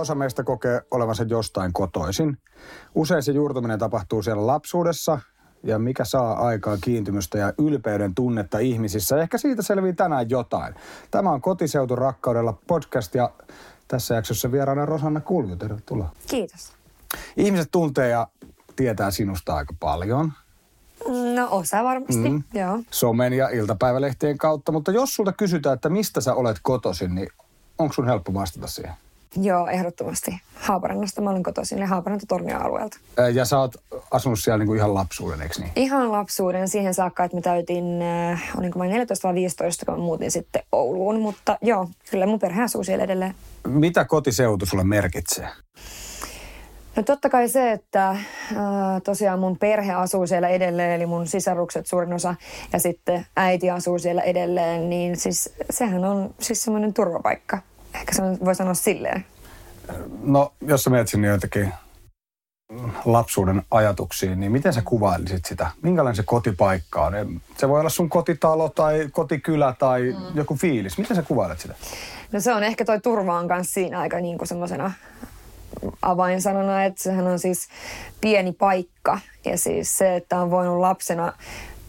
osa meistä kokee olevansa jostain kotoisin. Usein se juurtuminen tapahtuu siellä lapsuudessa ja mikä saa aikaa kiintymystä ja ylpeyden tunnetta ihmisissä. Ehkä siitä selvii tänään jotain. Tämä on Kotiseutu rakkaudella podcast ja tässä jaksossa vieraana Rosanna Kulju. Tervetuloa. Kiitos. Ihmiset tuntee ja tietää sinusta aika paljon. No osa varmasti, mm. joo. Somen ja iltapäivälehtien kautta, mutta jos sulta kysytään, että mistä sä olet kotoisin, niin onko sun helppo vastata siihen? Joo, ehdottomasti. Haaparannasta mä olen kotoisin, eli Haaparanta Tornio-alueelta. Ja sä oot asunut siellä niinku ihan lapsuuden, eikö niin? Ihan lapsuuden siihen saakka, että mä täytin, olinko mä 14 vai 15, kun mä muutin sitten Ouluun. Mutta joo, kyllä mun perhe asuu siellä edelleen. Mitä kotiseutu sulle merkitsee? No totta kai se, että äh, tosiaan mun perhe asuu siellä edelleen, eli mun sisarukset suurin osa, ja sitten äiti asuu siellä edelleen, niin siis sehän on siis semmoinen turvapaikka. Ehkä se voi sanoa silleen. No, jos sä menet sinne joitakin lapsuuden ajatuksiin, niin miten sä kuvailisit sitä? Minkälainen se kotipaikka on? Se voi olla sun kotitalo tai kotikylä tai mm. joku fiilis. Miten sä kuvailet sitä? No se on ehkä toi turva on kanssa siinä aika niin kuin semmoisena avainsanana, että sehän on siis pieni paikka. Ja siis se, että on voinut lapsena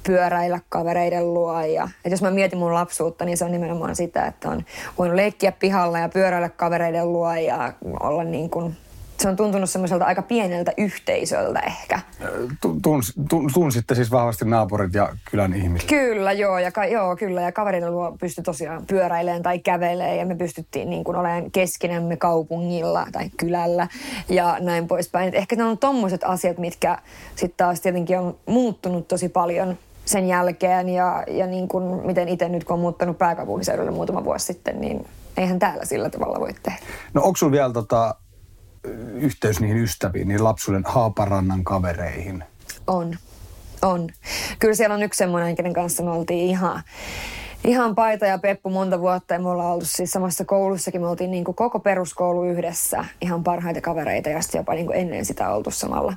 pyöräillä kavereiden luo. Ja, että jos mä mietin mun lapsuutta, niin se on nimenomaan sitä, että on voinut leikkiä pihalla ja pyöräillä kavereiden luo ja olla niin kuin se on tuntunut semmoiselta aika pieneltä yhteisöltä ehkä. Tuns, tunsitte siis vahvasti naapurit ja kylän ihmiset? Kyllä, joo, ja, ka, joo, kyllä. Ja kaverin luo pystyi tosiaan pyöräilemään tai kävelemään ja me pystyttiin niin kuin olemaan keskinämme kaupungilla tai kylällä ja näin poispäin. Et ehkä ne on tommoset asiat, mitkä sitten taas tietenkin on muuttunut tosi paljon sen jälkeen ja, ja niin kuin miten itse nyt kun on muuttanut pääkaupunkiseudulle muutama vuosi sitten, niin eihän täällä sillä tavalla voi tehdä. No onko sulla vielä tota, yhteys niihin ystäviin, niin lapsuuden Haaparannan kavereihin? On, on. Kyllä siellä on yksi semmoinen, kenen kanssa me oltiin ihan ihan paita ja peppu monta vuotta ja me ollaan oltu siis samassa koulussakin. Me oltiin niin kuin koko peruskoulu yhdessä, ihan parhaita kavereita ja sitten jopa niin kuin ennen sitä oltu samalla,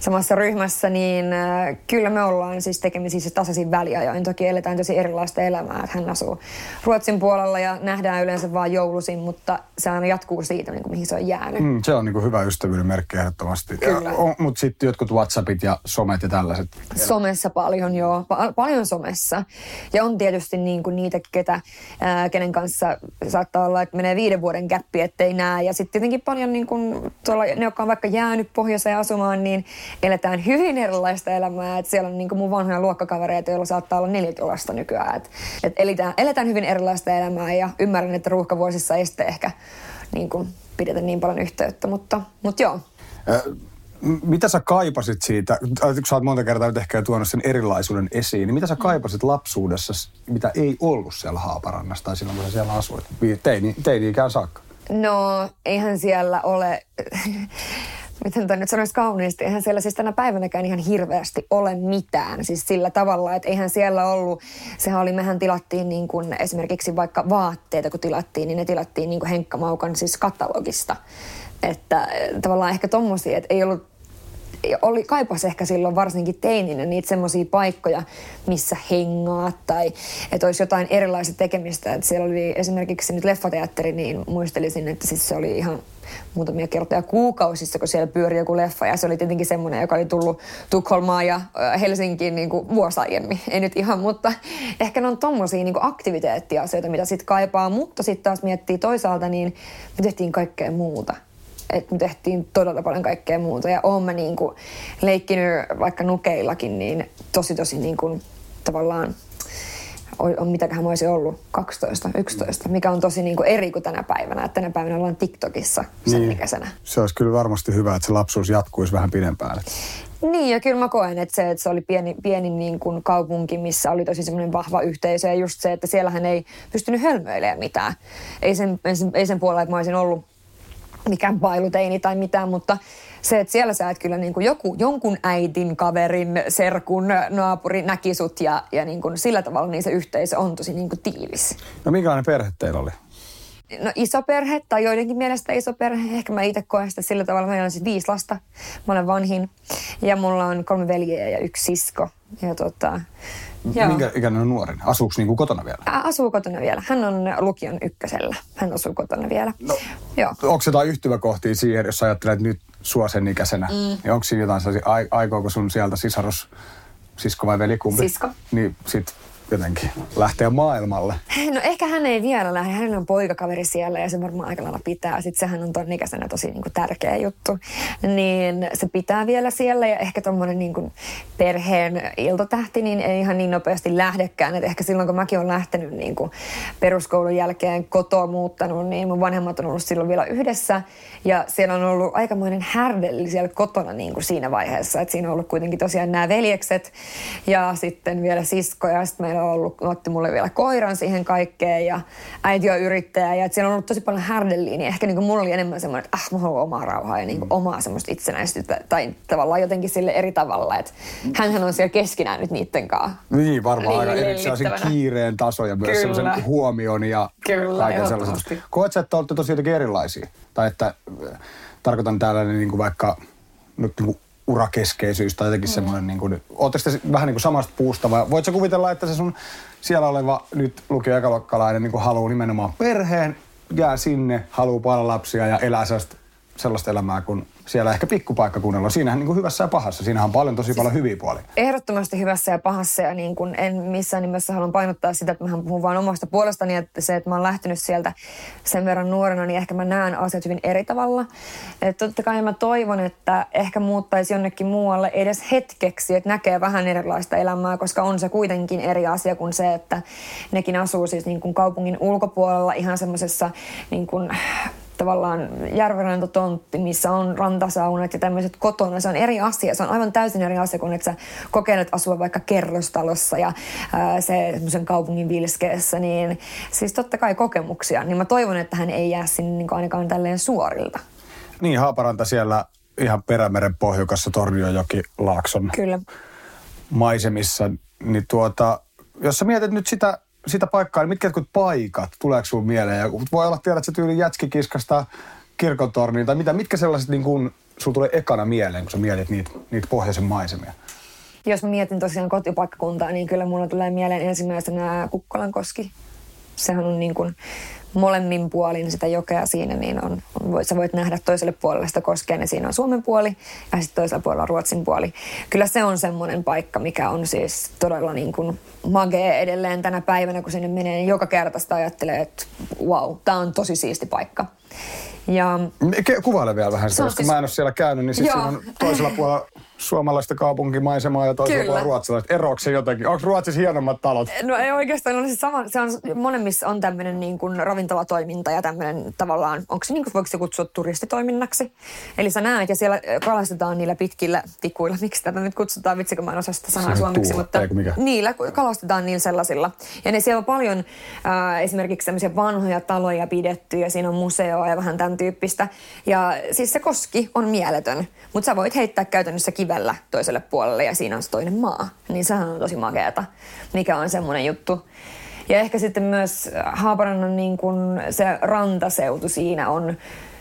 samassa ryhmässä. Niin äh, kyllä me ollaan siis tekemisissä tasaisin väliajoin. Toki eletään tosi erilaista elämää, että hän asuu Ruotsin puolella ja nähdään yleensä vain joulusin, mutta se aina jatkuu siitä, niin kuin mihin se on jäänyt. Mm, se on niin kuin hyvä ystävyyden merkki ehdottomasti. Kyllä. Mutta sitten jotkut Whatsappit ja somet ja tällaiset. Somessa paljon, joo. Pa- paljon somessa. Ja on tietysti niin niin kuin niitä, ketä, ää, kenen kanssa saattaa olla, että menee viiden vuoden käppi, ettei näe. Ja sitten tietenkin paljon niin kuin, tuolla, ne, jotka on vaikka jäänyt pohjoiseen asumaan, niin eletään hyvin erilaista elämää. Et siellä on niin kuin mun vanhoja luokkakavereita, joilla saattaa olla neljä lasta nykyään. Et, et eletään, eletään hyvin erilaista elämää ja ymmärrän, että ruuhkavuosissa ei sitten ehkä niin kuin, pidetä niin paljon yhteyttä, mutta, mutta joo. Äh mitä sä kaipasit siitä, kun sä oot monta kertaa nyt ehkä tuonut sen erilaisuuden esiin, niin mitä sä kaipasit lapsuudessa, mitä ei ollut siellä Haaparannassa tai silloin, kun sä siellä asuit, teini, teini-ikään saakka? No, eihän siellä ole, miten tämä nyt sanoisi kauniisti, eihän siellä siis tänä päivänäkään ihan hirveästi ole mitään. Siis sillä tavalla, että eihän siellä ollut, sehän oli, mehän tilattiin niin kuin esimerkiksi vaikka vaatteita, kun tilattiin, niin ne tilattiin niin kuin Henkka Maukan siis katalogista. Että tavallaan ehkä tommosia, että ei ollut oli, kaipasi ehkä silloin varsinkin teininä niitä semmoisia paikkoja, missä hengaa tai että olisi jotain erilaista tekemistä. Että siellä oli esimerkiksi nyt leffateatteri, niin muistelisin, että siis se oli ihan muutamia kertoja kuukausissa, kun siellä pyöri joku leffa. Ja se oli tietenkin semmoinen, joka oli tullut Tukholmaan ja Helsinkiin niin kuin vuosi aiemmin. Ei nyt ihan, mutta ehkä ne on tommosia niin aktiviteettiasioita, mitä sitten kaipaa. Mutta sitten taas miettii toisaalta, niin me tehtiin kaikkea muuta että me tehtiin todella paljon kaikkea muuta. Ja oon mä niin kuin leikkinyt vaikka nukeillakin niin tosi tosi niin kuin tavallaan on, mitäköhän mä olisin ollut, 12, 11, mikä on tosi niin kuin eri kuin tänä päivänä. Että tänä päivänä ollaan TikTokissa sen niin. ikäisenä. Se olisi kyllä varmasti hyvä, että se lapsuus jatkuisi vähän pidempään. Niin, ja kyllä mä koen, että se, että se oli pieni, pieni niin kuin kaupunki, missä oli tosi semmoinen vahva yhteisö, ja just se, että siellähän ei pystynyt hölmöilemään mitään. Ei sen, ei sen, ei sen puolella, että mä olisin ollut mikään pailuteini tai mitään, mutta se, että siellä sä et kyllä niin kuin joku, jonkun äitin, kaverin, serkun, naapuri näki sut ja, ja niin kuin sillä tavalla niin se yhteisö on tosi niin kuin tiivis. No minkälainen perhe teillä oli? No iso perhe, tai joidenkin mielestä iso perhe. Ehkä mä itse koen sitä sillä tavalla. Meillä on siis viisi lasta. Mä olen vanhin. Ja mulla on kolme veljeä ja yksi sisko. Ja tota, Joo. Minkä ikäinen on nuorin? Asuuko niin kuin kotona vielä? Asuu kotona vielä. Hän on lukion ykkösellä. Hän asuu kotona vielä. No, Joo. Onko jotain yhtymäkohtia siihen, jos ajattelet nyt sua sen ikäisenä? Mm. Niin onko siinä jotain sellaisia, aikooko sun sieltä sisarus, sisko vai veli kumpi? Sisko. Niin sit jotenkin lähteä maailmalle? No ehkä hän ei vielä lähde. Hänellä on poikakaveri siellä ja se varmaan aika lailla pitää. Sitten sehän on ton ikäisenä tosi niin kuin tärkeä juttu. Niin se pitää vielä siellä ja ehkä tuommoinen niin perheen iltotähti niin ei ihan niin nopeasti lähdekään. Et ehkä silloin kun mäkin olen lähtenyt niin kuin peruskoulun jälkeen kotoa muuttanut, niin mun vanhemmat on ollut silloin vielä yhdessä. Ja siellä on ollut aikamoinen härdelli siellä kotona niin kuin siinä vaiheessa. Et siinä on ollut kuitenkin tosiaan nämä veljekset ja sitten vielä sisko ja sitten meillä on ollut, otti mulle vielä koiran siihen kaikkeen ja äiti on yrittäjä ja siellä on ollut tosi paljon härdelliä, niin ehkä niin kuin mulla oli enemmän semmoinen, että ah, mä haluan omaa rauhaa ja niin kuin omaa semmoista itsenäisyyttä tai tavallaan jotenkin sille eri tavalla, että hänhän on siellä keskinään nyt niiden kanssa. Niin, varmaan aika sellaisen kiireen taso ja myös Kyllä. semmoisen huomion ja Kyllä, kaiken sellaisen. Koet sä, että olette tosi jotenkin erilaisia? Tai että tarkoitan täällä niin kuin vaikka nyt niin kuin urakeskeisyys tai jotenkin mm. semmoinen, niin kuin, ootteko te vähän niin kuin samasta puusta vai voitko kuvitella, että se sun siellä oleva nyt lukio ekalokkalainen niin haluaa nimenomaan perheen, jää sinne, haluaa paljon lapsia ja elää sellaista, sellaista elämää, kun siellä ehkä pikkupaikkakunnalla. Siinähän niin kuin hyvässä ja pahassa. Siinähän on paljon tosi siis paljon hyviä puolia. Ehdottomasti hyvässä ja pahassa ja niin kuin en missään nimessä haluan painottaa sitä, että mä puhun vain omasta puolestani, että se, että mä oon lähtenyt sieltä sen verran nuorena, niin ehkä mä näen asiat hyvin eri tavalla. Että totta kai mä toivon, että ehkä muuttaisi jonnekin muualle edes hetkeksi, että näkee vähän erilaista elämää, koska on se kuitenkin eri asia kuin se, että nekin asuu siis niin kuin kaupungin ulkopuolella ihan semmoisessa niin kuin tavallaan järvenrantotontti, missä on rantasaunat ja tämmöiset kotona. Se on eri asia. Se on aivan täysin eri asia kuin, että sä kokeilet asua vaikka kerrostalossa ja ää, se semmoisen kaupungin vilskeessä. Niin siis totta kai kokemuksia. Niin mä toivon, että hän ei jää sinne niin ainakaan tälleen suorilta. Niin, Haaparanta siellä ihan Perämeren pohjukassa Torniojoki Laakson Kyllä. maisemissa. Niin tuota, jos sä mietit nyt sitä sitä paikkaa, niin mitkä jotkut paikat, tuleeko sinulle mieleen? Ja voi olla, tiedät, että se tyyli jätskikiskasta kirkontorniin tai mitä, mitkä sellaiset niin kun, sulla tulee ekana mieleen, kun sä mietit niitä, niitä pohjoisen maisemia? Jos mä mietin tosiaan kotipaikkakuntaa, niin kyllä mulla tulee mieleen ensimmäisenä Kukkolankoski. Sehän on niin kuin molemmin puolin sitä jokea siinä, niin on, on, sä voit nähdä toiselle puolelle sitä koskea, niin siinä on Suomen puoli ja sitten toisella puolella on Ruotsin puoli. Kyllä se on semmoinen paikka, mikä on siis todella niin kuin magee edelleen tänä päivänä, kun sinne menee, niin joka kerta sitä ajattelee, että wow, tämä on tosi siisti paikka. Ja... Kuvaile vielä vähän sitä, koska siis... mä en ole siellä käynyt, niin siis siinä on toisella puolella suomalaista kaupunkimaisemaa ja toisella puolella ruotsalaista. Eroako se jotenkin? Onko Ruotsissa hienommat talot? No ei oikeastaan ole se sama. Se on, molemmissa on tämmöinen niin kuin ravintolatoiminta ja tämmöinen tavallaan, onko se niin kuin, voiko se kutsua turistitoiminnaksi? Eli sä näet ja siellä kalastetaan niillä pitkillä tikuilla. Miksi tätä nyt kutsutaan? Vitsi, kun mä en osaa sitä sanaa suomeksi. Mutta mikä? niillä kalastetaan niillä sellaisilla. Ja ne siellä on paljon äh, esimerkiksi tämmöisiä vanhoja taloja pidetty ja siinä on museo ja vähän tämän tyyppistä. Ja siis se koski on mieletön. Mutta sä voit heittää käytännössä kivellä toiselle puolelle ja siinä on se toinen maa. Niin sehän on tosi makeata, mikä on semmoinen juttu. Ja ehkä sitten myös Haaparannan niin kun se rantaseutu siinä on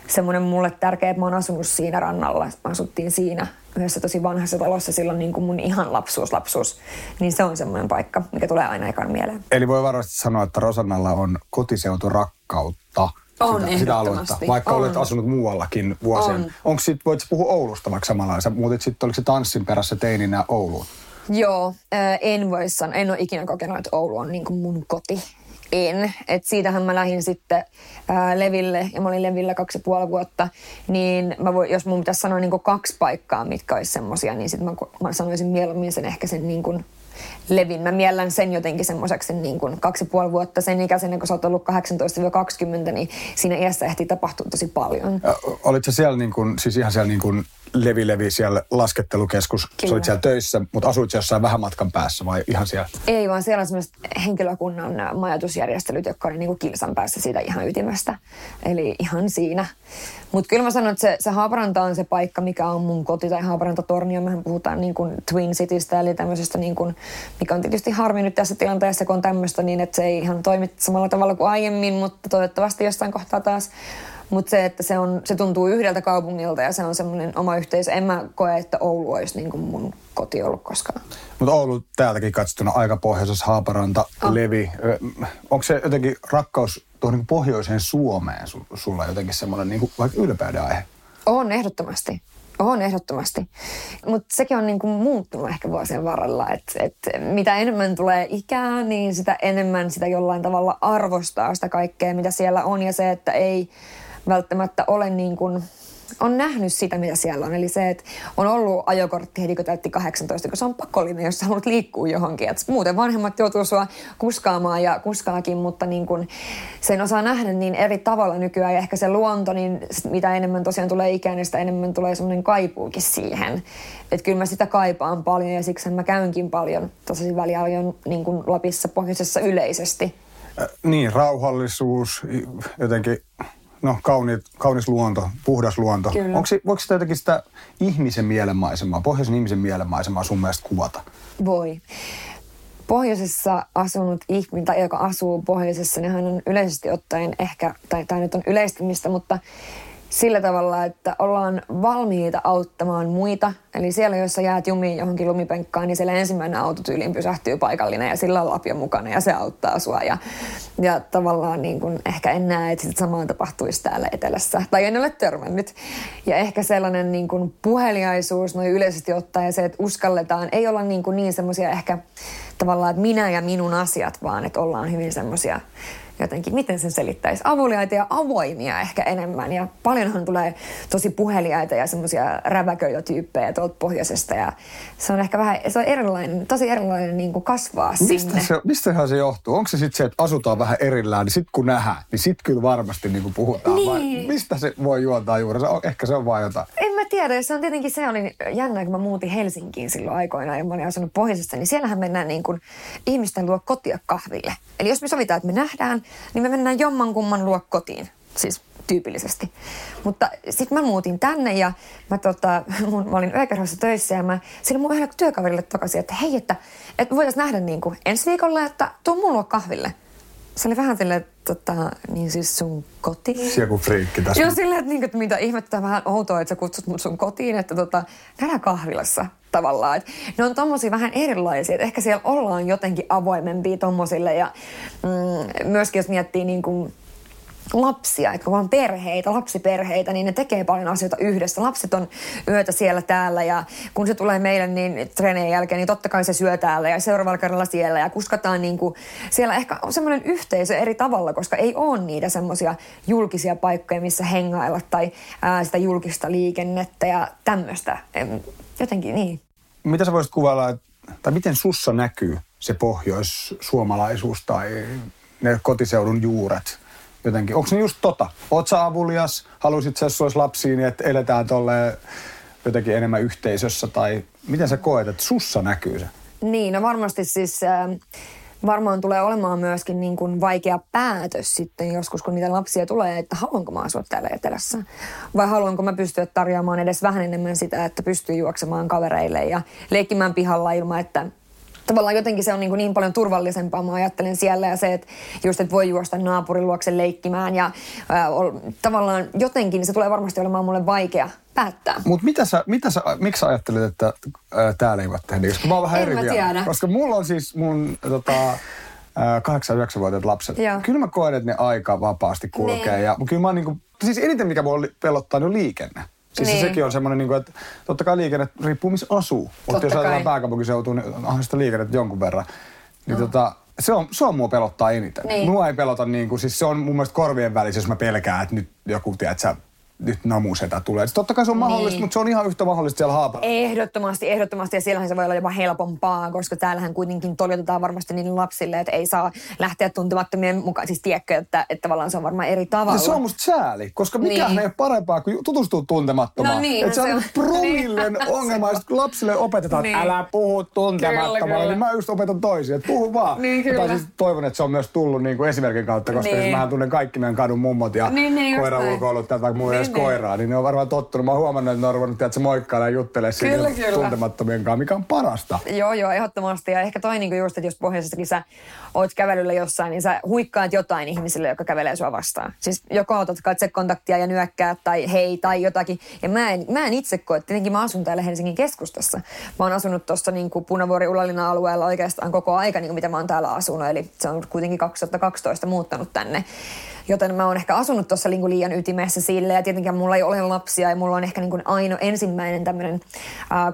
semmoinen mulle tärkeä, että mä oon asunut siinä rannalla. Mä asuttiin siinä yhdessä tosi vanhassa talossa silloin niin kuin mun ihan lapsuus, lapsuus. Niin se on semmoinen paikka, mikä tulee aina ekan mieleen. Eli voi varmasti sanoa, että Rosannalla on kotiseutu rakkautta on sitä, sitä aluetta, vaikka on. olet asunut muuallakin vuosien. On. Onko sit, voit puhua Oulusta vaikka samalla? Sä muutit sitten, oliko se tanssin perässä teininä Ouluun? Joo, äh, en voi sanoa, en ole ikinä kokenut, että Oulu on niin mun koti. En. Et siitähän mä lähdin sitten ää, Leville, ja mä olin Levillä kaksi ja puoli vuotta, niin mä voi, jos mun pitäisi sanoa niin kaksi paikkaa, mitkä olisi semmosia, niin sitten mä, mä sanoisin mieluummin sen ehkä sen niin kuin levin. Mä miellän sen jotenkin semmoiseksi niin kuin kaksi puoli vuotta sen ikäisenä, kun sä oot ollut 18-20, niin siinä iässä ehtii tapahtua tosi paljon. Olitko siellä niin kuin, siis ihan siellä niin kuin Levi Levi siellä laskettelukeskus. Kyllä. Sä olit siellä töissä, mutta asuit jossain vähän matkan päässä vai ihan siellä? Ei, vaan siellä on sellaiset henkilökunnan majoitusjärjestelyt, jotka on niin kilsan päässä siitä ihan ytimestä. Eli ihan siinä. Mutta kyllä mä sanon, että se, se Haaparanta on se paikka, mikä on mun koti, tai Haaparanta Tornio. Mehän puhutaan niin kuin Twin Citystä, eli tämmöisestä, niin kuin, mikä on tietysti harmi nyt tässä tilanteessa, kun on tämmöistä, niin että se ei ihan toimi samalla tavalla kuin aiemmin, mutta toivottavasti jossain kohtaa taas mutta se, että se, on, se tuntuu yhdeltä kaupungilta ja se on semmoinen oma yhteisö. En mä koe, että Oulu olisi niin kuin mun koti ollut koskaan. Mutta Oulu täältäkin katsottuna aika pohjoisessa, Haaparanta, oh. Levi. Onko se jotenkin rakkaus tuohon niin pohjoiseen Suomeen sulla jotenkin semmoinen niin kuin, vaikka ylpeyden aihe? On ehdottomasti. On ehdottomasti. Mutta sekin on niinku muuttunut ehkä vuosien varrella, että et mitä enemmän tulee ikää, niin sitä enemmän sitä jollain tavalla arvostaa sitä kaikkea, mitä siellä on. Ja se, että ei välttämättä ole niin kuin, on nähnyt sitä, mitä siellä on. Eli se, että on ollut ajokortti heti, kun täytti 18, kun se on pakollinen, jos haluat liikkua johonkin. Et muuten vanhemmat joutuu sua kuskaamaan ja kuskaakin, mutta niin kun sen osaa nähdä niin eri tavalla nykyään. Ja ehkä se luonto, niin mitä enemmän tosiaan tulee ikään, niin sitä enemmän tulee semmoinen kaipuukin siihen. Että kyllä mä sitä kaipaan paljon ja siksi mä käynkin paljon tosi väliä niin kuin Lapissa pohjoisessa yleisesti. Äh, niin, rauhallisuus, jotenkin no kauniit, kaunis luonto, puhdas luonto. Kyllä. Onko, voiko sitä jotenkin sitä ihmisen mielenmaisemaa, pohjoisen ihmisen mielenmaisemaa sun mielestä kuvata? Voi. Pohjoisessa asunut ihminen, tai joka asuu pohjoisessa, niin hän on yleisesti ottaen ehkä, tai tämä nyt on yleistymistä, mutta sillä tavalla, että ollaan valmiita auttamaan muita. Eli siellä, jossa jäät jumiin johonkin lumipenkkaan, niin siellä ensimmäinen autotyyliin pysähtyy paikallinen ja sillä on lapio mukana ja se auttaa sua. Ja, ja tavallaan niin kuin, ehkä en näe, että samaan tapahtuisi täällä etelässä. Tai en ole törmännyt. Ja ehkä sellainen niin kuin puheliaisuus noin yleisesti ottaen se, että uskalletaan, ei olla niin, niin semmoisia ehkä tavallaan, että minä ja minun asiat, vaan että ollaan hyvin semmoisia jotenkin, miten sen selittäisi, avuliaita ja avoimia ehkä enemmän. Ja paljonhan tulee tosi puheliaita ja semmoisia räväköitä tyyppejä tuolta pohjoisesta. Ja se on ehkä vähän, se on erilainen, tosi erilainen niin kuin kasvaa mistä sinne. Se, mistähän se johtuu? Onko se sitten se, että asutaan vähän erillään, niin sitten kun nähdään, niin sitten kyllä varmasti niin kuin puhutaan. Niin. Vai mistä se voi juontaa juuri? Ehkä se on vain jotain. En mä tiedä. Se on tietenkin, se oli jännä, kun mä muutin Helsinkiin silloin aikoinaan ja mä olin asunut pohjoisessa, niin siellähän mennään niin kuin ihmisten luo kotia kahville. Eli jos me sovitaan, että me nähdään, niin me mennään jommankumman luo kotiin. Siis tyypillisesti. Mutta sitten mä muutin tänne ja mä, tota, mun, mä olin yökerhossa töissä ja mä sille mun yhdelle työkaverille takaisin, että hei, että, että voitaisiin nähdä niin kuin ensi viikolla, että tuu mun luo kahville. Se oli vähän silleen, tota, niin siis sun kotiin. Se joku friikki tässä. Joo, silleen, että, niin, että mitä ihmettä vähän outoa, että sä kutsut mut sun kotiin, että tota, käydään kahvilassa tavallaan. Et ne on tommosia vähän erilaisia, että ehkä siellä ollaan jotenkin avoimempia tommosille ja mm, myöskin jos miettii niin kuin lapsia, kun on perheitä, lapsiperheitä, niin ne tekee paljon asioita yhdessä. Lapset on yötä siellä täällä ja kun se tulee meille niin treenien jälkeen, niin totta kai se syö täällä ja seuraavalla kerralla siellä ja kuskataan niin kuin, siellä ehkä on semmoinen yhteisö eri tavalla, koska ei ole niitä semmoisia julkisia paikkoja, missä hengailla tai ää, sitä julkista liikennettä ja tämmöistä. Jotenkin niin. Mitä sä voisit kuvailla, tai miten sussa näkyy se pohjoissuomalaisuus tai ne kotiseudun juuret? Jotenkin. Onko ne just tota? Oot sä avulias? Haluaisit sä, jos olisi lapsia, niin että eletään tolle jotenkin enemmän yhteisössä? Tai miten sä koet, että sussa näkyy se? Niin, no varmasti siis... Äh, varmaan tulee olemaan myöskin niin kuin vaikea päätös sitten joskus, kun niitä lapsia tulee, että haluanko mä asua täällä etelässä. Vai haluanko mä pystyä tarjoamaan edes vähän enemmän sitä, että pystyy juoksemaan kavereille ja leikkimään pihalla ilman, että tavallaan jotenkin se on niin, niin paljon turvallisempaa, mä ajattelen siellä ja se, että just, että voi juosta naapurin luokse leikkimään ja ää, tavallaan jotenkin se tulee varmasti olemaan mulle vaikea päättää. Mutta mitä sä, mitä sä, miksi sä ajattelet, että ää, täällä ei voi tehdä niin? Koska mä oon vähän en eri vielä. Koska mulla on siis mun tota, 8-9-vuotiaat lapset. Joo. Kyllä mä koen, että ne aika vapaasti kulkee. Ne. Ja kyllä mä niin kuin, siis eniten mikä mua pelottaa, niin on liikenne. Siis niin. sekin on semmoinen, niin että totta kai liikenne riippuu missä asuu. Mutta jos ajatellaan pääkaupunkiseutua, niin onhan sitä liikennettä jonkun verran. Niin no. tota, se on, se on mua pelottaa eniten. Niin. Mua ei pelota niin kuin, siis se on mun mielestä korvien välissä, jos mä pelkään, että nyt joku, tiedät sä, nyt namusetä tulee. Sitten totta kai se on mahdollista, Niin. mutta se on ihan yhtä mahdollista siellä haapalla. Ehdottomasti, ehdottomasti. Ja siellähän se voi olla jopa helpompaa, koska täällähän kuitenkin toljotetaan varmasti niille lapsille, että ei saa lähteä tuntemattomien mukaan. Siis tiedätkö, että, että tavallaan se on varmaan eri tavalla. Ja se on musta sääli, koska mikään Niin. ei ole parempaa kuin tutustua tuntemattomaan. No niinhän että se on se niinku on. promillen Niin. ongelma, ja sit kun lapsille opetetaan, että Niin. älä puhu Kyllä, kyllä. niin mä just opetan toisia, että puhu vaan. Niin, kyllä. Tai siis toivon, että se on myös tullut niin kuin esimerkin kautta, koska Niin. siis mähän tunnen kaikki meidän kadun mummot ja Niin, niin, Niin, edes niin. Koiraa, niin ne on varmaan tottunut. Mä oon huomannut, että ne on ruvennut, että se moikkailla ja juttelee Kyllä, kyllä. tuntemattomien kanssa, mikä on parasta. Joo, joo, ehdottomasti. Ja ehkä toi niinku just, että jos pohjoisessakin sä oot kävelyllä jossain, niin sä huikkaat jotain ihmisille, jotka kävelee sua vastaan. Siis joko otat katsekontaktia ja nyökkää tai hei tai jotakin. Ja mä en, mä en itse koe, että tietenkin mä asun täällä Helsingin keskustassa. Mä oon asunut tuossa niinku Punavuori Ulalina alueella oikeastaan koko aika, niin kuin mitä mä oon täällä asunut. Eli se on kuitenkin 2012 muuttanut tänne. Joten mä oon ehkä asunut tuossa niinku liian ytimessä sille ja tietenkin mulla ei ole lapsia ja mulla on ehkä niinku aino ensimmäinen tämmöinen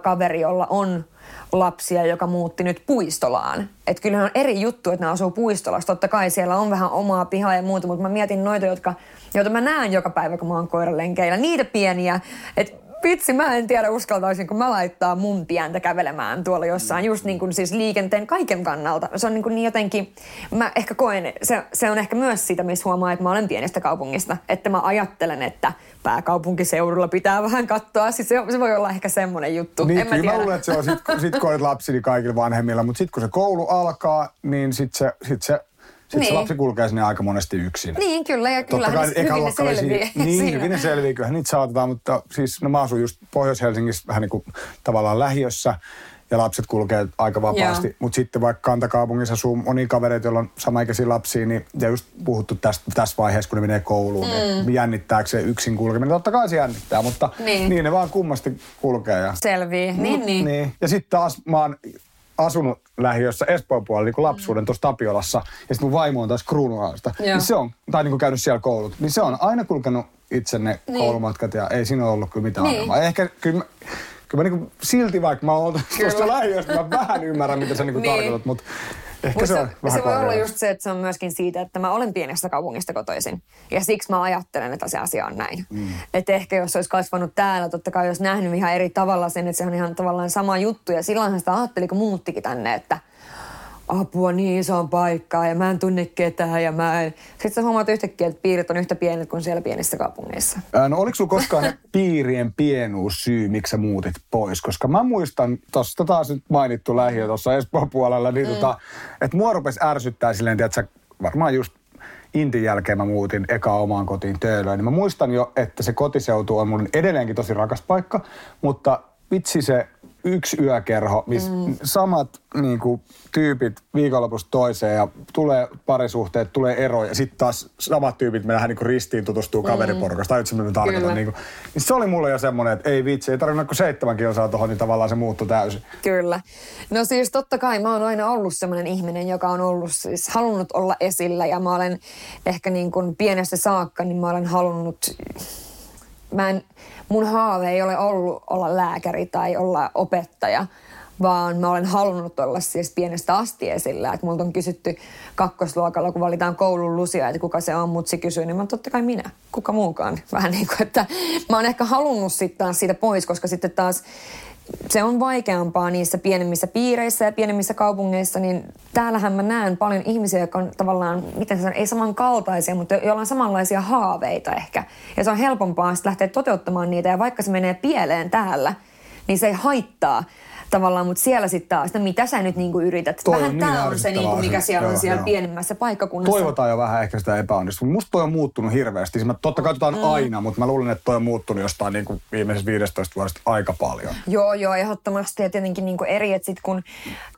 kaveri, jolla on lapsia, joka muutti nyt puistolaan. Että kyllähän on eri juttu, että ne asuu puistolassa. Totta kai siellä on vähän omaa pihaa ja muuta, mutta mä mietin noita, jotka, joita mä näen joka päivä, kun mä oon koiralenkeillä. Niitä pieniä, että vitsi, mä en tiedä uskaltaisin, kun mä laittaa mun pientä kävelemään tuolla jossain, just niin kuin siis liikenteen kaiken kannalta. Se on niin, kuin niin jotenkin, mä ehkä koen, se, se on ehkä myös sitä, missä huomaa, että mä olen pienestä kaupungista, että mä ajattelen, että pääkaupunkiseudulla pitää vähän katsoa. Siis se, se voi olla ehkä semmoinen juttu. Niin, en mä kyllä mä tiedä. luulen, että se on sit, sit kun olet lapsi, niin kaikilla vanhemmilla, mutta sitten kun se koulu alkaa, niin sitten se, sit se, sit Niin. se lapsi kulkee sinne aika monesti yksin. Niin, kyllä, ja Totta kai hyvin ne selviää. Niin, siinä. hyvin ne selviää, kyllähän niitä saatetaan, mutta siis no mä asun just Pohjois-Helsingissä vähän niin kuin tavallaan lähiössä ja lapset kulkee aika vapaasti. Mutta sitten vaikka kantakaupungissa asuu moni kavereita, joilla on samaikäisiä lapsia, niin, ja just puhuttu tästä, tässä vaiheessa, kun ne menee kouluun, mm. niin jännittääkö se yksin kulkeminen? Totta kai se jännittää, mutta Niin. niin ne vaan kummasti kulkee. Ja Selvii, niin, niin. niin. Ja sitten taas mä oon asunut lähiössä Espoon puolella niin kuin lapsuuden tuossa Tapiolassa. Ja sitten mun vaimo on taas Kruunuaalasta. Joo. Niin se on, tai niin kuin käynyt siellä koulut. Niin se on aina kulkenut itse ne Niin. koulumatkat ja ei siinä ollut kyllä mitään Niin. ongelmaa. Ehkä kyllä mä, kyllä mä niin silti vaikka mä oon tuosta lähiöstä, mä vähän ymmärrän mitä sä niin Niin. tarkoitat, mutta ehkä Mut se, on vähän se voi olla just se, että se on myöskin siitä, että mä olen pienestä kaupungista kotoisin. Ja siksi mä ajattelen, että se asia on näin. Mm. Että ehkä jos olisi kasvanut täällä, totta kai olisi nähnyt ihan eri tavalla sen, että se on ihan tavallaan sama juttu. Ja silloinhan sitä ajatteli, kun muuttikin tänne, että apua niin isoon paikkaan ja mä en tunne ketään ja mä en... Sitten sä huomaat yhtäkkiä, että piirit on yhtä pienet kuin siellä pienissä kaupungeissa. Ää, No oliko sulla koskaan ne piirien pienuus syy, miksi sä muutit pois? Koska mä muistan, tuosta taas nyt mainittu lähiö tuossa Espoon puolella, niin mm. tota, että mua rupesi ärsyttää silleen, että varmaan just Intin jälkeen mä muutin eka omaan kotiin Töölöön. Niin mä muistan jo, että se kotiseutu on mun edelleenkin tosi rakas paikka, mutta vitsi se yksi yökerho, missä mm. samat niin kuin, tyypit viikonlopusta toiseen ja tulee parisuhteet, tulee eroja ja sitten taas samat tyypit mennään niin kuin ristiin tutustuu mm. kaveriporukasta. Tai mitä tarkoitan. Niin, kuin, niin se oli mulle jo semmoinen, että ei vitsi, ei tarvinnut kuin seitsemän kilsaa tuohon, niin tavallaan se muuttui täysin. Kyllä. No siis totta kai mä oon aina ollut sellainen ihminen, joka on ollut siis halunnut olla esillä ja mä olen ehkä niin kuin pienestä saakka, niin mä olen halunnut, mä en, mun haave ei ole ollut olla lääkäri tai olla opettaja, vaan mä olen halunnut olla siis pienestä asti esillä. Että multa on kysytty kakkosluokalla, kun valitaan koulun lusia, että kuka se on, mut se kysyy, niin mä totta kai minä, kuka muukaan. Vähän niin kuin, että mä oon ehkä halunnut sitten taas siitä pois, koska sitten taas se on vaikeampaa niissä pienemmissä piireissä ja pienemmissä kaupungeissa, niin täällähän mä näen paljon ihmisiä, jotka on tavallaan, miten sanon, ei samankaltaisia, mutta joilla on samanlaisia haaveita ehkä. Ja se on helpompaa sitten lähteä toteuttamaan niitä, ja vaikka se menee pieleen täällä, niin se ei haittaa tavallaan, mutta siellä sitten taas, no mitä sä nyt niinku yrität? Toi on Vähän niin tämä on se, niinku, mikä asia. siellä on Joo, siellä joo. pienemmässä paikkakunnassa. Toivotaan jo vähän ehkä sitä epäonnistumista. Musta toi on muuttunut hirveästi. Siis mä totta kai mm. aina, mutta mä luulen, että toi on muuttunut jostain niin kuin viimeisessä 15 vuodesta aika paljon. Joo, joo, ehdottomasti. Ja tietenkin niin kuin eri, että sit kun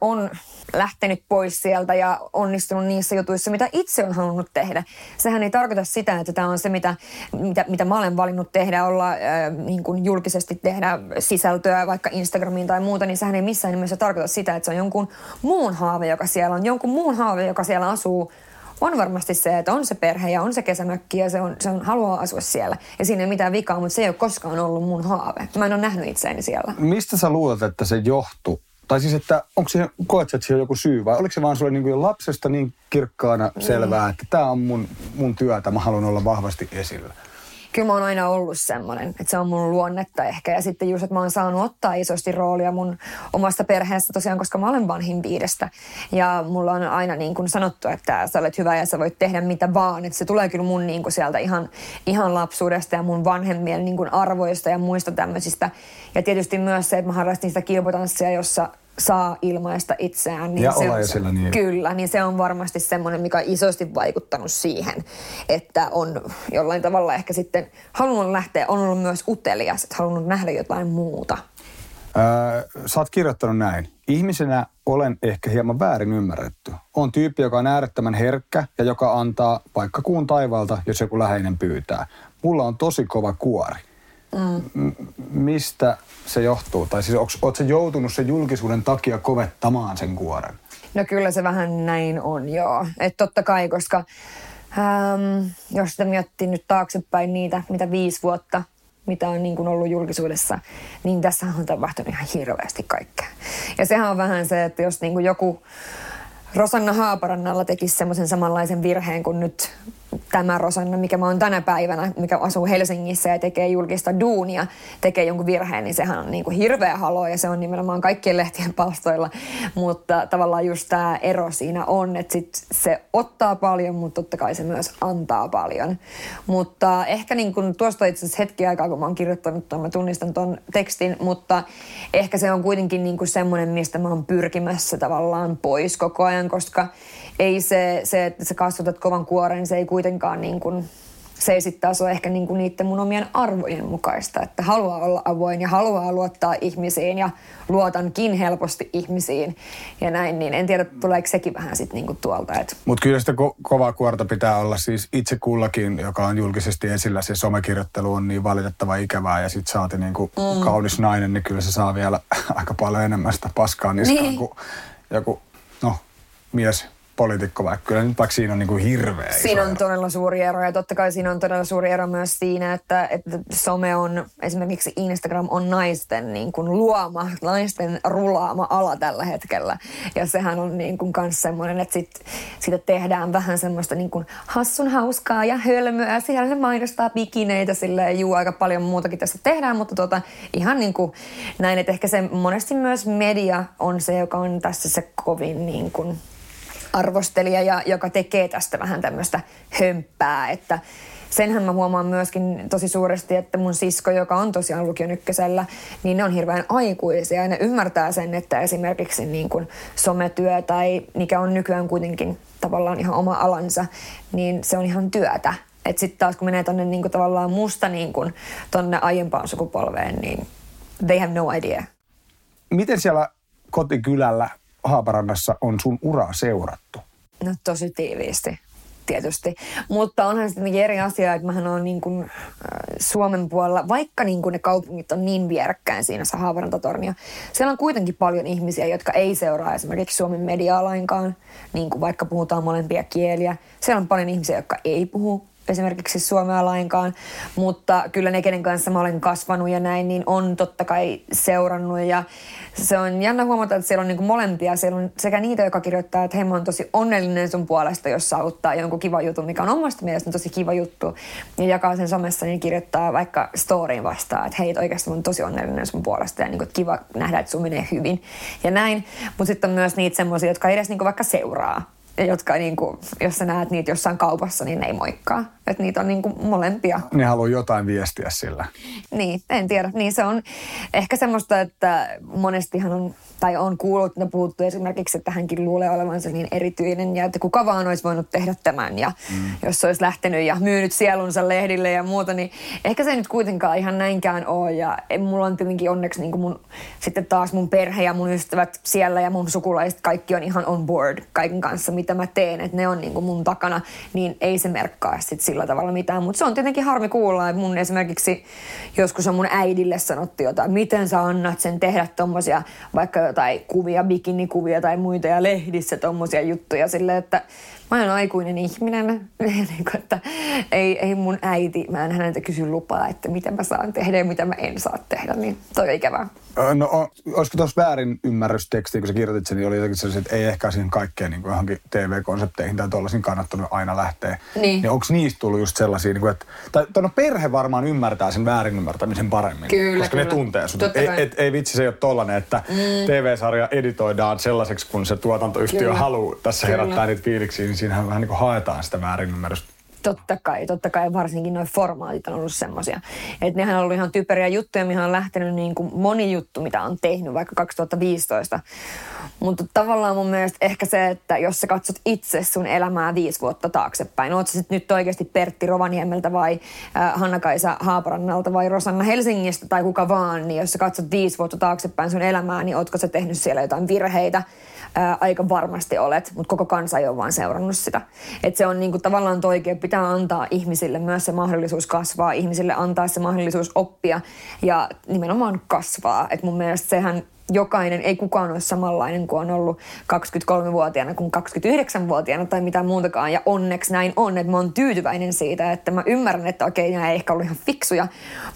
on lähtenyt pois sieltä ja onnistunut niissä jutuissa, mitä itse on halunnut tehdä. Sehän ei tarkoita sitä, että tämä on se, mitä, mitä, mitä mä olen valinnut tehdä, olla äh, niin kuin julkisesti tehdä sisältöä vaikka Instagramiin tai muuta, niin sehän ei missään nimessä tarkoita sitä, että se on jonkun muun haave, joka siellä on. Jonkun muun haave, joka siellä asuu, on varmasti se, että on se perhe ja on se kesämökki ja se, on, se on, haluaa asua siellä. Ja siinä ei mitään vikaa, mutta se ei ole koskaan ollut mun haave. Mä en ole nähnyt itseäni siellä. Mistä sä luulet, että se johtuu? Tai siis, että onko siihen, koet että siihen on joku syy vai oliko se vaan sulle niin kuin lapsesta niin kirkkaana selvää, että tämä on mun, mun työtä, mä haluan olla vahvasti esillä? Kyllä mä oon aina ollut semmoinen, että se on mun luonnetta ehkä. Ja sitten just, että mä oon saanut ottaa isosti roolia mun omasta perheestä tosiaan, koska mä olen vanhin viidestä. Ja mulla on aina niin kuin sanottu, että sä olet hyvä ja sä voit tehdä mitä vaan. Että se tulee kyllä mun niin kuin sieltä ihan, ihan lapsuudesta ja mun vanhemmien niin kuin arvoista ja muista tämmöisistä. Ja tietysti myös se, että mä harrastin sitä kilpotanssia, jossa saa ilmaista itseään. Niin ja se on, esillä niin. Kyllä, niin se on varmasti semmoinen, mikä on isosti vaikuttanut siihen, että on jollain tavalla ehkä sitten halunnut lähteä, on ollut myös utelias, että halunnut nähdä jotain muuta. Öö, sä oot kirjoittanut näin. Ihmisenä olen ehkä hieman väärin ymmärretty. On tyyppi, joka on äärettömän herkkä ja joka antaa vaikka kuun taivaalta, jos joku läheinen pyytää. Mulla on tosi kova kuori. Mm. mistä se johtuu? Tai siis ootko se joutunut sen julkisuuden takia kovettamaan sen kuoren? No kyllä se vähän näin on, joo. Että totta kai, koska ähm, jos sitä miettii nyt taaksepäin niitä, mitä viisi vuotta, mitä on niin kuin ollut julkisuudessa, niin tässä on tapahtunut ihan hirveästi kaikkea. Ja sehän on vähän se, että jos niin kuin joku Rosanna Haaparannalla tekisi semmoisen samanlaisen virheen kuin nyt tämä Rosanna, mikä mä oon tänä päivänä, mikä asuu Helsingissä ja tekee julkista duunia, tekee jonkun virheen, niin sehän on niin kuin hirveä halo ja se on nimenomaan kaikkien lehtien palstoilla. Mutta tavallaan just tämä ero siinä on, että sit se ottaa paljon, mutta totta kai se myös antaa paljon. Mutta ehkä niin kuin tuosta itse asiassa hetki aikaa, kun mä oon kirjoittanut tuon, mä tunnistan tuon tekstin, mutta ehkä se on kuitenkin niin kuin semmoinen, mistä mä oon pyrkimässä tavallaan pois koko ajan, koska ei se, se, että sä kasvatat kovan kuoren, se ei kuitenkaan niin kuin, se ei sitten taas ole ehkä niin kuin niiden mun omien arvojen mukaista, että haluaa olla avoin ja haluaa luottaa ihmisiin ja luotankin helposti ihmisiin ja näin, niin en tiedä, tuleeko sekin vähän sitten niin kuin tuolta. Että... Mutta kyllä sitä ko- kovaa kuorta pitää olla siis itse kullakin, joka on julkisesti esillä. Se somekirjoittelu on niin valitettava ikävää ja sitten saati niin kuin mm. kaunis nainen, niin kyllä se saa vielä aika paljon enemmän sitä paskaa niskaan niin. kuin joku, no, mies poliitikko, vaikka kyllä nyt vaikka siinä on niin kuin hirveä Siinä on ero. todella suuri ero ja totta kai siinä on todella suuri ero myös siinä, että, että some on, esimerkiksi Instagram on naisten niin kuin luoma, naisten rulaama ala tällä hetkellä. Ja sehän on niin kuin kans semmoinen, että sit, siitä tehdään vähän semmoista niin kuin hassun hauskaa ja hölmöä. Siellä ne mainostaa bikineitä sille juu, aika paljon muutakin tästä tehdään, mutta tota, ihan niin kuin näin, että ehkä se monesti myös media on se, joka on tässä se kovin niin kuin arvostelija, ja, joka tekee tästä vähän tämmöistä hömppää, että senhän mä huomaan myöskin tosi suuresti, että mun sisko, joka on tosiaan lukion ykkösellä, niin ne on hirveän aikuisia ja ne ymmärtää sen, että esimerkiksi niin kuin sometyö tai mikä on nykyään kuitenkin tavallaan ihan oma alansa, niin se on ihan työtä. Että sitten taas kun menee tonne niin kuin tavallaan musta niin kuin tonne aiempaan sukupolveen, niin they have no idea. Miten siellä kotikylällä Haaparannassa on sun uraa seurattu? No tosi tiiviisti tietysti. Mutta onhan sitten eri asia, että mähän on niin kuin, äh, Suomen puolella, vaikka niin kuin ne kaupungit on niin vierekkäin siinä Haaparantatornia, siellä on kuitenkin paljon ihmisiä, jotka ei seuraa esimerkiksi Suomen mediaa lainkaan, niin kuin vaikka puhutaan molempia kieliä. Siellä on paljon ihmisiä, jotka ei puhu esimerkiksi suomea lainkaan, mutta kyllä ne, kenen kanssa mä olen kasvanut ja näin, niin on totta kai seurannut ja se on jännä huomata, että siellä on niin molempia. Siellä on sekä niitä, jotka kirjoittaa, että hei mä oon tosi onnellinen sun puolesta, jos saavuttaa jonkun kiva jutun, mikä on omasta mielestä tosi kiva juttu. Ja jakaa sen somessa, niin kirjoittaa vaikka storyin vastaan, että hei, oikeasti mä oon tosi onnellinen sun puolesta ja niin kuin, kiva nähdä, että sun menee hyvin. Ja näin. Mutta sitten on myös niitä semmoisia, jotka edes niin vaikka seuraa jotka, niin kuin, jos sä näet niitä jossain kaupassa, niin ne ei moikkaa. Että niitä on niin kuin molempia. Ne haluaa jotain viestiä sillä. Niin, en tiedä. Niin se on ehkä semmoista, että monestihan on, tai on kuullut ja puhuttu esimerkiksi, että hänkin luulee olevansa niin erityinen ja että kuka vaan olisi voinut tehdä tämän ja mm. jos se olisi lähtenyt ja myynyt sielunsa lehdille ja muuta, niin ehkä se ei nyt kuitenkaan ihan näinkään ole ja mulla on tietenkin onneksi niin kuin mun, sitten taas mun perhe ja mun ystävät siellä ja mun sukulaiset kaikki on ihan on board kaiken kanssa, mitä mä teen, että ne on niin kuin mun takana, niin ei se merkkaa sitten sillä tavalla mitään. Mutta se on tietenkin harmi kuulla, että mun esimerkiksi joskus on mun äidille sanottu jotain, miten sä annat sen tehdä tommosia, vaikka jotain kuvia, bikinikuvia tai muita ja lehdissä tommosia juttuja sille, että mä olen aikuinen ihminen, niin kuin, että ei, ei mun äiti, mä en häneltä kysy lupaa, että mitä mä saan tehdä ja mitä mä en saa tehdä, niin toi on ikävää. No, olisiko tuossa väärin ymmärrysteksti, kun sä kirjoitit sen, niin oli jotenkin sellaisia, että ei ehkä siihen kaikkeen niin johonkin TV-konsepteihin tai tuollaisiin kannattanut aina lähteä. Niin. niin onko niistä tullut just sellaisia, niin kuin, että, tai, no perhe varmaan ymmärtää sen väärin ymmärtämisen paremmin. Kyllä, koska kyllä. ne tuntee sut. Ei, kai. et, ei vitsi, se ei ole tollainen, että mm. TV-sarja editoidaan sellaiseksi, kun se tuotantoyhtiö Kyllä. haluaa tässä Kyllä. herättää niitä fiiliksiä, niin siinähän vähän niin kuin haetaan sitä väärinymmärrystä. Totta kai, totta kai varsinkin nuo formaatit on ollut semmoisia. Että nehän on ollut ihan typeriä juttuja, mihin on lähtenyt niin kuin moni juttu, mitä on tehnyt vaikka 2015. Mutta tavallaan mun mielestä ehkä se, että jos sä katsot itse sun elämää viisi vuotta taaksepäin, oot sä sit nyt oikeasti Pertti Rovaniemeltä vai äh, Hanna-Kaisa Haaparannalta vai Rosanna Helsingistä tai kuka vaan, niin jos sä katsot viisi vuotta taaksepäin sun elämää, niin ootko sä tehnyt siellä jotain virheitä? Ää, aika varmasti olet, mutta koko kansa ei ole vaan seurannut sitä. Et se on niinku tavallaan toikea, pitää antaa ihmisille myös se mahdollisuus kasvaa, ihmisille antaa se mahdollisuus oppia ja nimenomaan kasvaa. Et mun mielestä sehän jokainen, ei kukaan ole samanlainen kuin on ollut 23-vuotiaana kuin 29-vuotiaana tai mitään muutakaan. Ja onneksi näin on, että mä oon tyytyväinen siitä, että mä ymmärrän, että okei, nämä ei ehkä ollut ihan fiksuja,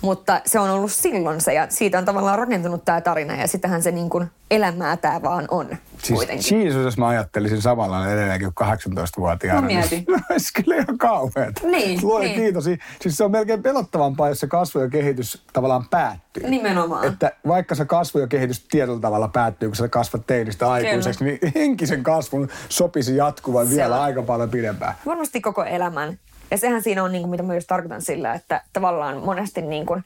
mutta se on ollut silloin se ja siitä on tavallaan rakentunut tämä tarina ja sitähän se niin kuin elämää tämä vaan on Siis kuitenkin. Jesus, jos mä ajattelisin samalla edelleenkin kuin 18-vuotiaana. Mä mietin. Niin, olisi kyllä ihan kauheata. Niin, Luoja niin. kiitos. Siis se on melkein pelottavampaa, jos se kasvu ja kehitys tavallaan päättyy. Nimenomaan. Että vaikka se kasvu ja kehitys tietyllä tavalla päättyy, kun sä kasvat teinistä aikuiseksi, niin henkisen kasvun sopisi jatkuvan Se vielä on. aika paljon pidempään. Varmasti koko elämän. Ja sehän siinä on, niin kuin, mitä mä just tarkoitan sillä, että tavallaan monesti niin kuin,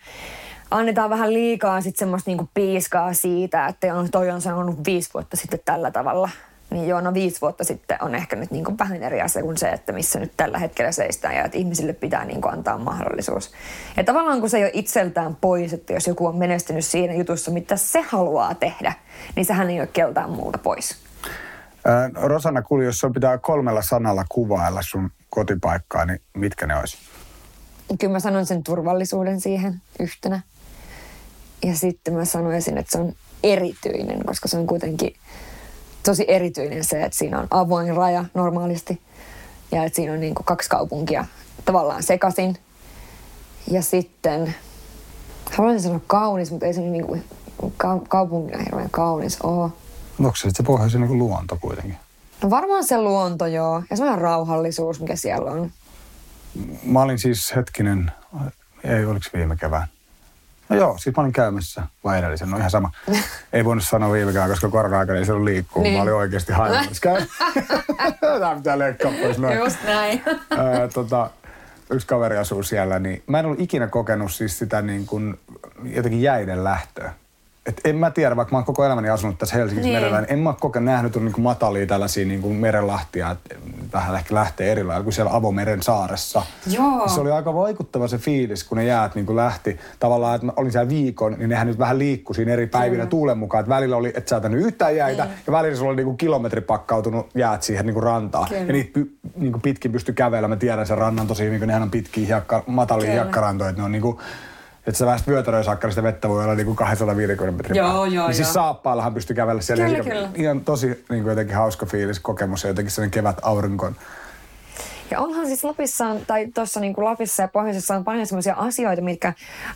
annetaan vähän liikaa sit semmoista niin kuin piiskaa siitä, että on, toi on sanonut viisi vuotta sitten tällä tavalla. Niin joo, no viisi vuotta sitten on ehkä nyt niin kuin vähän eri asia kuin se, että missä nyt tällä hetkellä seistään ja että ihmisille pitää niin kuin antaa mahdollisuus. Ja tavallaan kun se ei ole itseltään pois, että jos joku on menestynyt siinä jutussa, mitä se haluaa tehdä, niin sehän ei ole keltään muuta pois. Ää, Rosanna Kuli, jos sun pitää kolmella sanalla kuvailla sun kotipaikkaa, niin mitkä ne olisi? Kyllä mä sanon sen turvallisuuden siihen yhtenä. Ja sitten mä sanoisin, että se on erityinen, koska se on kuitenkin tosi erityinen se, että siinä on avoin raja normaalisti. Ja että siinä on niin kuin kaksi kaupunkia tavallaan sekaisin. Ja sitten, haluaisin sanoa kaunis, mutta ei se niin kuin ka- kaupunkina hirveän kaunis ole. Onko se sitten se pohjoisen niin luonto kuitenkin? No varmaan se luonto joo, ja semmoinen rauhallisuus, mikä siellä on. Mä olin siis hetkinen, ei oliko viime kevään? No joo, siis mä olin käymässä vai edellisen, no ihan sama. Ei voinut sanoa viime kevään, koska korona-aikana ei se ollut liikkuu. Niin. Mä olin oikeasti haimassa. Tämä pitää leikkaa pois noin. Just näin. Ää, tota, yksi kaveri asuu siellä, niin mä en ollut ikinä kokenut siis sitä niin kuin jotenkin jäiden lähtöä. Et en mä tiedä, vaikka mä oon koko elämäni asunut tässä Helsingissä Niin. merellä, niin en mä ole kokenut nähnyt niin kuin matalia tällaisia niin kuin merenlahtia, että vähän ehkä lähtee eri lailla kuin siellä avomeren saaressa. Joo. Se oli aika vaikuttava se fiilis, kun ne jäät niin kuin lähti. Tavallaan, että mä olin siellä viikon, niin nehän nyt vähän liikkui siinä eri päivinä tuulen mukaan. Että välillä oli, et sä otanut yhtään jäitä, Niin. ja välillä sulla oli niin kuin kilometri pakkautunut jäät siihen niin kuin rantaan. Kyllä. Ja niitä py, niin kuin pitkin pysty kävelemään. Mä tiedän sen rannan tosi hyvin, kun nehän on pitkiä hiekka, matalia Kyllä. hiekkarantoja. Että ne on niin kuin, että sä väest vyötäröön saakka, sitä vettä voi olla niin kuin 250 metrin Joo, joo, niin siis joo. saappaillahan pystyy kävellä siellä. Kyllä, ihan, kyllä. ihan tosi niin kuin jotenkin hauska fiilis, kokemus ja jotenkin sellainen kevät aurinko. Ja onhan siis Lapissa, tai tuossa niin Lapissa ja Pohjoisessa on paljon sellaisia asioita, mitkä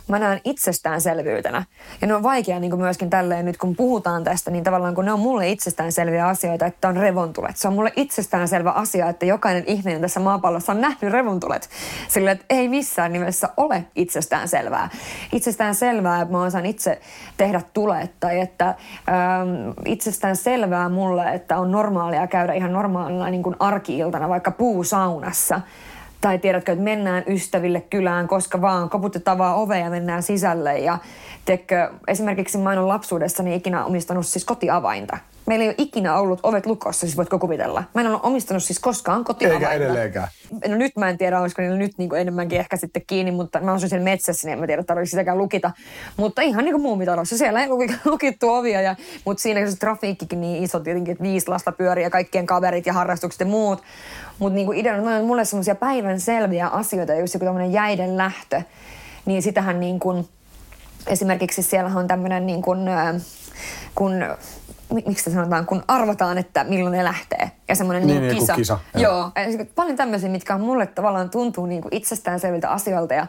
mä näen itsestäänselvyytenä. Ja ne on vaikea niin myöskin tälleen nyt, kun puhutaan tästä, niin tavallaan kun ne on mulle itsestäänselviä asioita, että on revontulet. Se on mulle itsestäänselvä asia, että jokainen ihminen tässä maapallossa on nähnyt revontulet. Sillä, että ei missään nimessä ole itsestäänselvää. Itsestäänselvää, että mä osaan itse tehdä tulet, tai että ähm, itsestäänselvää mulle, että on normaalia käydä ihan normaalina niin kuin arki-iltana vaikka puusaunassa. Tai tiedätkö, että mennään ystäville kylään, koska vaan koputetaan vaan ovea ja mennään sisälle. Ja tiedätkö, esimerkiksi mä en ole lapsuudessani ikinä omistanut siis kotiavainta. Meillä ei ole ikinä ollut ovet lukossa, siis voitko kuvitella. Mä en ole omistanut siis koskaan kotiavainta. Eikä edelleenkään. No nyt mä en tiedä, olisiko niillä nyt niin kuin enemmänkin ehkä sitten kiinni, mutta mä asun siellä metsässä, niin en mä tiedä, tarvitse sitäkään lukita. Mutta ihan niin kuin muumitalossa, siellä ei luki- lukittu ovia, ja, mutta siinä se trafiikkikin niin iso tietenkin, että viisi lasta pyörii ja kaikkien kaverit ja harrastukset ja muut. Mutta niin kuin ideana, ne on mulle semmoisia päivän selviä asioita, just joku tämmöinen jäiden lähtö, niin sitähän niin kuin, esimerkiksi siellä on tämmöinen niin kuin, äh, kun miksi sitä sanotaan, kun arvataan, että milloin ne lähtee. ja semmoinen Niin, niin, niin, kisa. kisa, Joo. Ja paljon tämmöisiä, mitkä on mulle tavallaan tuntuu niin kuin itsestäänselviltä asioilta ja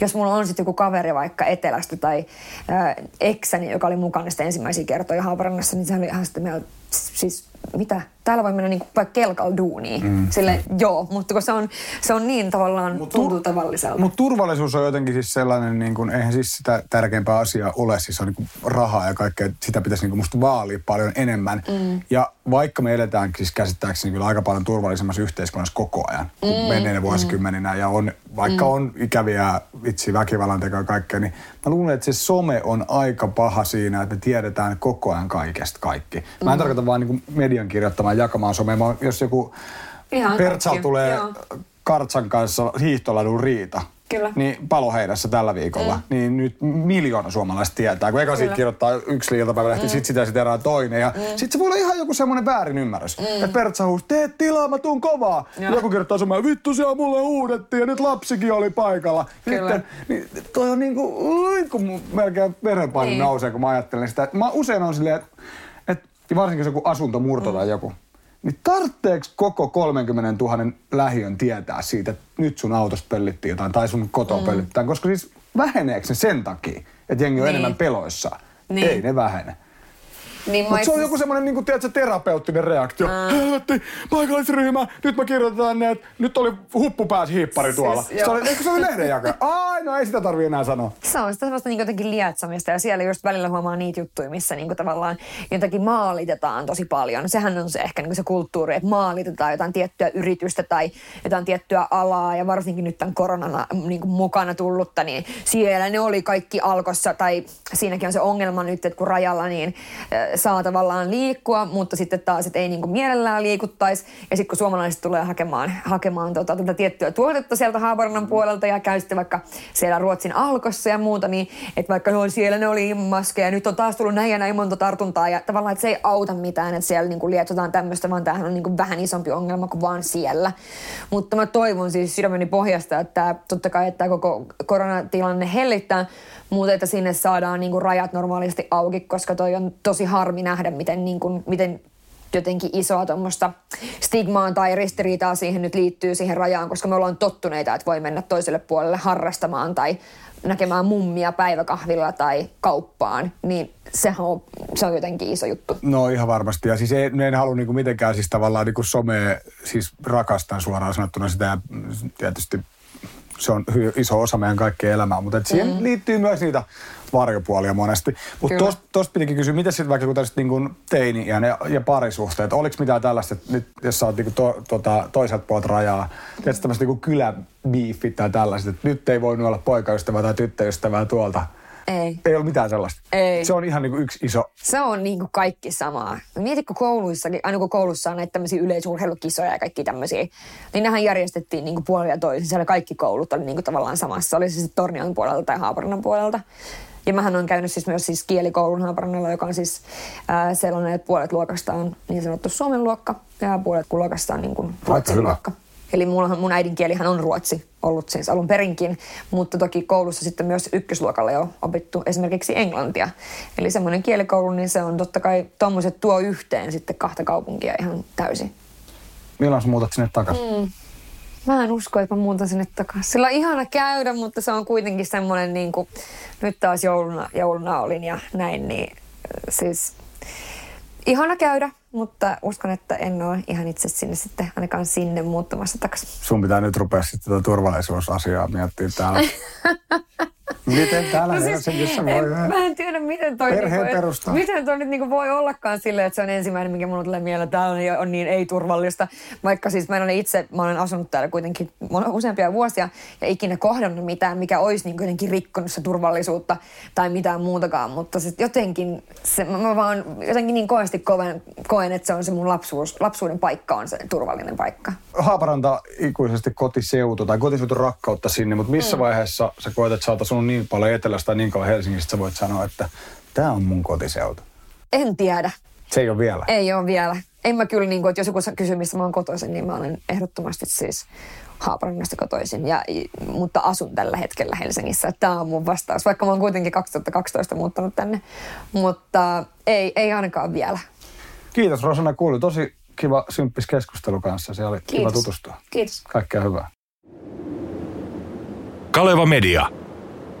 jos mulla on sitten joku kaveri vaikka Etelästä tai äh, eksäni, joka oli mukana sitten ensimmäisiä kertoja Haaparannassa, niin se oli ihan sitten meillä, siis mitä, täällä voi mennä niinku vaikka kelkalla duuniin. Mm. Sille, joo, mutta kun se on, se on niin tavallaan, Mut tuntuu tavalliselta. Mutta turvallisuus on jotenkin siis sellainen, niin kuin, eihän siis sitä tärkeämpää asiaa ole, siis on niin rahaa ja kaikkea, sitä pitäisi niin musta vaalia paljon enemmän. Mm. Ja vaikka me eletään siis käsittääkseni kyllä aika paljon turvallisemmassa yhteiskunnassa koko ajan, kuin mm. menneinä vuosikymmeninä, ja on, vaikka mm. on ikäviä itse väkivallan tekoja ja kaikkea, niin mä luulen, että se some on aika paha siinä, että me tiedetään koko ajan kaikesta kaikki. Mä en mm. tarkoita vaan niin kuin median kirjoittamaan, jakamaan somea, vaan jos joku Pertsal tulee joo. Kartsan kanssa hiihtoladun riita, Kyllä. niin paloheinässä tällä viikolla, mm. niin nyt miljoona suomalaista tietää. Kun eka Kyllä. siitä kirjoittaa yksi iltapäivälehti, mm. sitten sitä sitten erää toinen. Ja mm. sitten se voi olla ihan joku semmoinen väärin ymmärrys. Mm. Että Pertsa huusi, teet tilaa, mä tuun kovaa. Ja. Joku kirjoittaa semmoinen, vittu siellä mulle huudettiin ja nyt lapsikin oli paikalla. Kyllä. Sitten, niin toi on niinku, kun melkein verenpaino niin. nousee, kun mä ajattelen sitä. Mä usein on silleen, että et, varsinkin se joku asuntomurto mm. tai joku, niin tarvitseeko koko 30 000 lähiön tietää siitä, että nyt sun autosta pöllittiin jotain tai sun kotoa mm. pöllitään? Koska siis väheneekö se sen takia, että jengi on niin. enemmän peloissa? Niin. Ei ne vähene. Niin Mutta se on joku semmoinen niin tiedätkö, terapeuttinen reaktio. Helvetti, paikallisryhmä, nyt mä kirjoitetaan ne, että nyt oli huppu pääsi hiippari siis, tuolla. Se oli, eikö se oli lehdenjaka? Ai, no ei sitä tarvi enää sanoa. Se on sitä semmoista niin jotenkin lietsamista ja siellä just välillä huomaa niitä juttuja, missä niin tavallaan jotenkin maalitetaan tosi paljon. Sehän on se ehkä niin se kulttuuri, että maalitetaan jotain tiettyä yritystä tai jotain tiettyä alaa ja varsinkin nyt tämän koronana niin mukana tullutta, niin siellä ne oli kaikki alkossa tai siinäkin on se ongelma nyt, että kun rajalla niin saa tavallaan liikkua, mutta sitten taas, että ei niin kuin mielellään liikuttaisi. Ja sitten kun suomalaiset tulee hakemaan, hakemaan tota, tätä tiettyä tuotetta sieltä Haaparannan puolelta ja käy sitten vaikka siellä Ruotsin alkossa ja muuta, niin että vaikka no, siellä ne oli maskeja ja nyt on taas tullut näin ja näin monta tartuntaa ja tavallaan, että se ei auta mitään, että siellä niin kuin lietsotaan tämmöistä, vaan tämähän on niin kuin vähän isompi ongelma kuin vaan siellä. Mutta mä toivon siis sydämeni pohjasta, että totta kai, että koko koronatilanne hellittää, mutta että sinne saadaan niin kuin rajat normaalisti auki, koska toi on tosi harmi nähdä, miten, niin kuin, miten jotenkin isoa tuommoista stigmaa tai ristiriitaa siihen nyt liittyy siihen rajaan, koska me ollaan tottuneita, että voi mennä toiselle puolelle harrastamaan tai näkemään mummia päiväkahvilla tai kauppaan, niin sehän on, se on jotenkin iso juttu. No ihan varmasti. Ja siis ei, en halua niinku mitenkään siis tavallaan niinku somea, siis rakastan suoraan sanottuna sitä ja tietysti se on iso osa meidän kaikkea elämää, mutta et siihen mm. liittyy myös niitä varjopuolia monesti. Mutta tuosta tost pitikin kysyä, miten sitten vaikka kun tällaiset niin teini ja, ja parisuhteet, oliko mitään tällaista, että nyt jos sä oot niin to, tota, toiselta puolta rajaa, tietysti tämmöiset niin kyläbiifit tai tällaiset, että nyt ei voinut olla poikaystävää tai tyttöystävää tuolta, ei. Ei ole mitään sellaista. Ei. Se on ihan niin kuin yksi iso. Se on niin kuin kaikki samaa. Mietitkö kouluissakin, aina kun koulussa on näitä tämmöisiä yleisurheilukisoja ja kaikki tämmöisiä, niin nehän järjestettiin niin kuin puolella ja toisin. Siellä kaikki koulut oli niin kuin tavallaan samassa. Oli se sitten Tornion puolelta tai Haaparannan puolelta. Ja mähän on käynyt siis myös siis kielikoulun Haaparannalla, joka on siis ää, sellainen, että puolet luokasta on niin sanottu suomen luokka ja puolet luokasta on niin kuin ruotsin luokka. Eli mullahan, mun äidinkielihän on ruotsi ollut siis alun perinkin, mutta toki koulussa sitten myös ykkösluokalla jo opittu esimerkiksi englantia. Eli semmoinen kielikoulu, niin se on totta kai, tuommoiset tuo yhteen sitten kahta kaupunkia ihan täysin. Milloin sä muutat sinne takaisin? Mm. Mä en usko, että mä muutan sinne takaisin. Sillä on ihana käydä, mutta se on kuitenkin semmoinen niin kuin, nyt taas jouluna, jouluna olin ja näin, niin siis ihana käydä, mutta uskon, että en ole ihan itse sinne sitten ainakaan sinne muuttamassa takaisin. Sun pitää nyt rupea sitten tätä turvallisuusasiaa miettiä täällä. Miten täällä no siis, Helsingissä voi... En, mä en tiedä, miten toi, niinku, perusta. miten toi nyt niinku voi ollakaan silleen, että se on ensimmäinen, mikä mulle tulee mieleen, että täällä on niin ei-turvallista. Vaikka siis mä olen itse, mä olen asunut täällä kuitenkin useampia vuosia ja ikinä kohdannut mitään, mikä olisi niin jotenkin rikkonut se turvallisuutta tai mitään muutakaan. Mutta siis jotenkin, se, mä vaan jotenkin niin koesti koen, koen, että se on se mun lapsuus, lapsuuden paikka on se turvallinen paikka. Haaparanta ikuisesti kotiseutu tai kotiseutu rakkautta sinne, mutta missä mm. vaiheessa sä koet, että sä oot asunut niin paljon etelästä tai niin kauan Helsingistä, sä voit sanoa, että tämä on mun kotiseutu? En tiedä. Se ei ole vielä? Ei ole vielä. En mä kyllä, niin kuin, että jos joku kysyy, missä mä oon kotoisin, niin mä olen ehdottomasti siis Haaparannasta kotoisin, ja, mutta asun tällä hetkellä Helsingissä. Tämä on mun vastaus, vaikka mä oon kuitenkin 2012 muuttanut tänne. Mutta ei, ei ainakaan vielä. Kiitos Rosanna Kuulu. Tosi kiva symppis keskustelu kanssa. Se oli kiva Kiitos. tutustua. Kiitos. Kaikkea hyvää. Kaleva Media.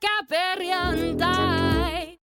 käperjantai.